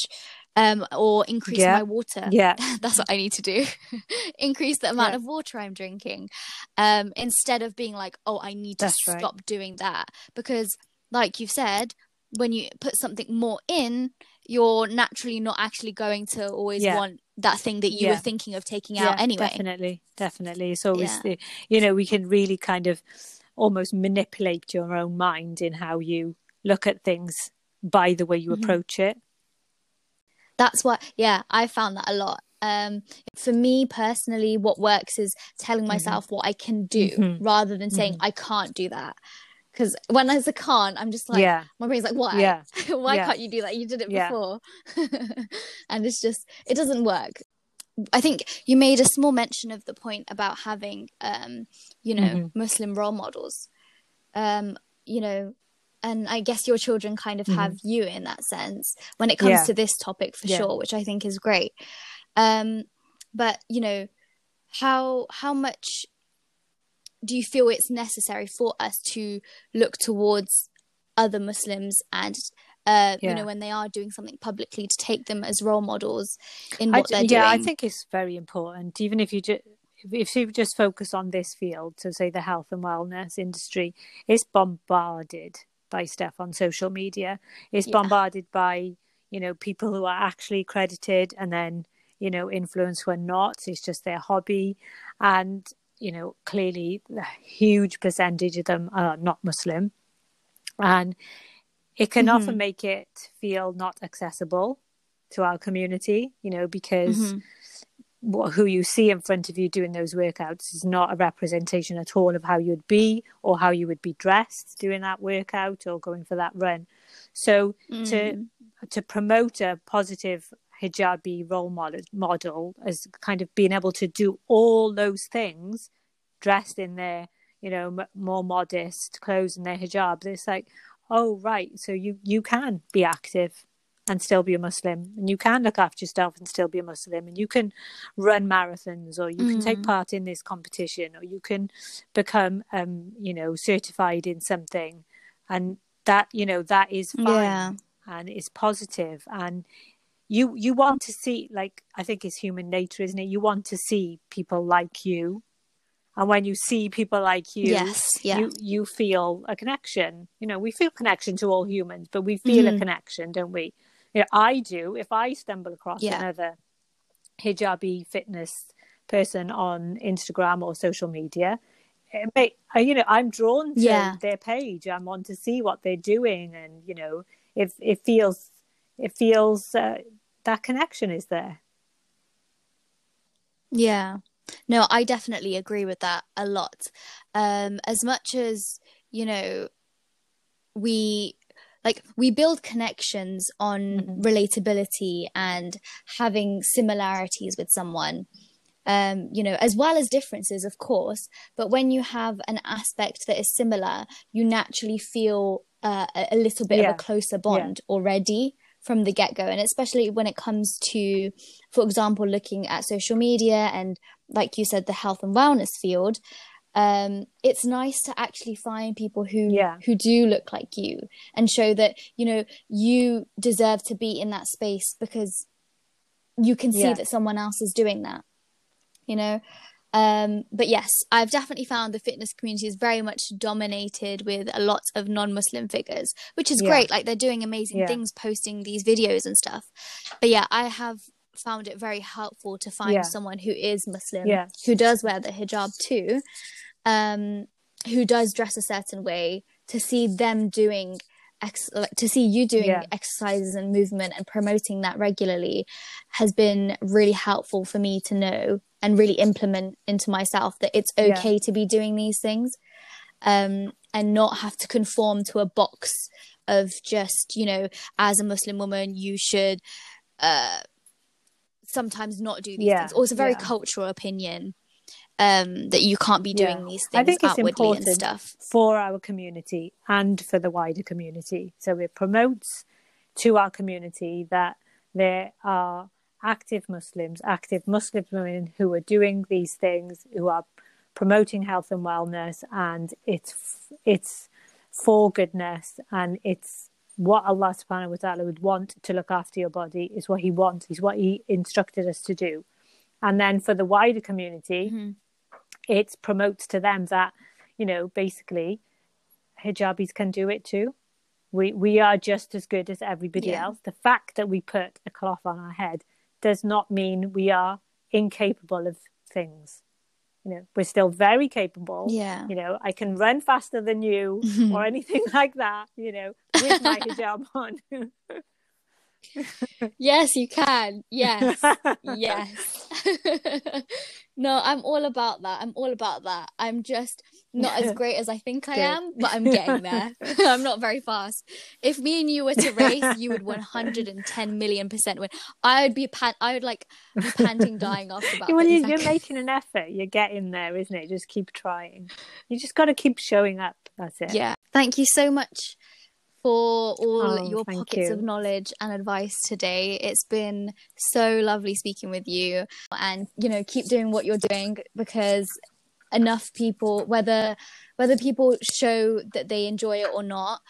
Um, or increase Yeah. my water. Yeah. That's what I need to do. increase the amount Yeah. of water I'm drinking. Um, instead of being like, oh, I need to That's right. stop doing that. Because, like you've said, when you put something more in, you're naturally not actually going to always Yeah. want that thing that you Yeah. were thinking of taking out anyway. Definitely, definitely. It's always, Yeah. the, you know, we can really kind of almost manipulate your own mind in how you look at things by the way you Mhm. approach it. That's what, yeah, I found that a lot. Um, for me personally, what works is telling myself what I can do Mhm. rather than saying I can't do that. Because when there's a can't, I'm just like, yeah, my brain's like, why? Yeah. why Yeah. can't you do that? You did it before. and it's just, it doesn't work. I think you made a small mention of the point about having, um, you know, Mhm. Muslim role models. Um, you know, and I guess your children kind of have you in that sense when it comes Mm-hmm. Yeah. to this topic for Yeah. sure, which I think is great. Um, but you know, how how much do you feel it's necessary for us to look towards other Muslims and uh, you know when they are doing something publicly to take them as role models in I what d- they're yeah, doing? I think it's very important. Even if you just if you just focus on this field, so say the health and wellness industry, it's bombarded by stuff on social media. It's Yeah. bombarded by you know people who are actually accredited, and then you know, influence who are not. It's just their hobby. And, you know, clearly a huge percentage of them are not Muslim. And it can mm-hmm. often make it feel not accessible to our community, you know, because mm-hmm what, who you see in front of you doing those workouts is not a representation at all of how you'd be or how you would be dressed doing that workout or going for that run. So mm. to to promote a positive hijabi role model, model as kind of being able to do all those things dressed in their you know m- more modest clothes and their hijabs it's like oh right so you you can be active and still be a Muslim. And you can look after yourself and still be a Muslim. And you can run marathons or you can take mm. part in this competition or you can become, um, you know, certified in something. And that, you know, that is fine yeah. and it's positive. And you, you want to see, like, I think it's human nature, isn't it? You want to see people like you. And when you see people like you, yes, yeah. you, you feel a connection. You know, we feel connection to all humans, but we feel mm-hmm. a connection, don't we? You know, I do if I stumble across yeah. another hijabi fitness person on Instagram or social media. May, you know, I'm drawn to yeah. their page. I'm on to see what they're doing, and you know, if it feels, it feels uh, that connection is there. Yeah, no, I definitely agree with that a lot. Um, as much as you know, we like we build connections on mm-hmm. relatability and having similarities with someone um, you know, as well as differences, of course. But when you have an aspect that is similar, you naturally feel uh, a, little bit yeah. of a closer bond yeah. already from the get go. And especially when it comes to, for example, looking at social media and, like you said, the health and wellness field, um, it's nice to actually find people who yeah. who do look like you and show that you know you deserve to be in that space because you can see yeah. that someone else is doing that you know um, but yes i've definitely found the fitness community is very much dominated with a lot of non-muslim figures which is yeah. great like they're doing amazing things posting these videos and stuff but yeah i have found it very helpful to find yeah. someone who is Muslim, yeah. who does wear the hijab too, um, who does dress a certain way, to see them doing ex- like, to see you doing yeah. exercises and movement and promoting that regularly has been really helpful for me to know and really implement into myself that it's okay yeah. to be doing these things um, and not have to conform to a box of just you know as a muslim woman you should uh, sometimes not do these yeah, things or it's a very yeah. cultural opinion um, that you can't be doing yeah. these things I think it's important and stuff for our community and for the wider community. So it promotes to our community that there are active Muslims, active Muslim women who are doing these things, who are promoting health and wellness, and it's it's for goodness and it's what Allah subhanahu wa ta'ala would want to look after your body is what he wants, is what he instructed us to do. And then for the wider community, mm-hmm it promotes to them that you know basically hijabis can do it too we we are just as good as everybody yeah. else the fact that we put a cloth on our head does not mean we are incapable of things you know we're still very capable yeah you know i can run faster than you or anything like that you know with my hijab on yes, you can. Yes. yes. no, I'm all about that. I'm all about that. I'm just not as great as I think I am, but I'm getting there. I'm not very fast. If me and you were to race, you would 110 million percent win. I would be pan- I would like be panting, dying after about. Well, you're, you're making an effort. You're getting there, isn't it? Just keep trying. You just got to keep showing up. That's it. Yeah. Thank you so much for all oh, your pockets you. of knowledge and advice today. It's been so lovely speaking with you and you know keep doing what you're doing because enough people whether whether people show that they enjoy it or not,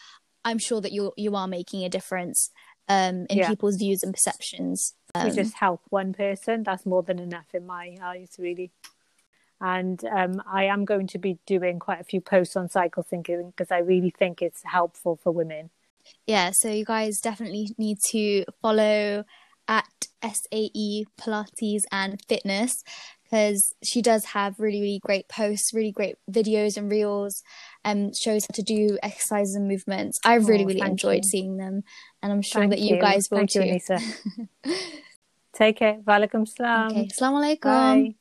I'm sure that you you are making a difference um, in yeah. people's views and perceptions. Um, we just help one person, that's more than enough in my eyes really and um, I am going to be doing quite a few posts on cycle syncing because I really think it's helpful for women. Yeah, so you guys definitely need to follow at SAE Pilates and Fitness because she does have really, really great posts, really great videos and reels, and um, shows how to do exercises and movements. I really, oh, really enjoyed you. seeing them, and I'm sure thank that you, you guys will thank too. You, Take care. Walaikum salam. Okay. Assalamu alaikum.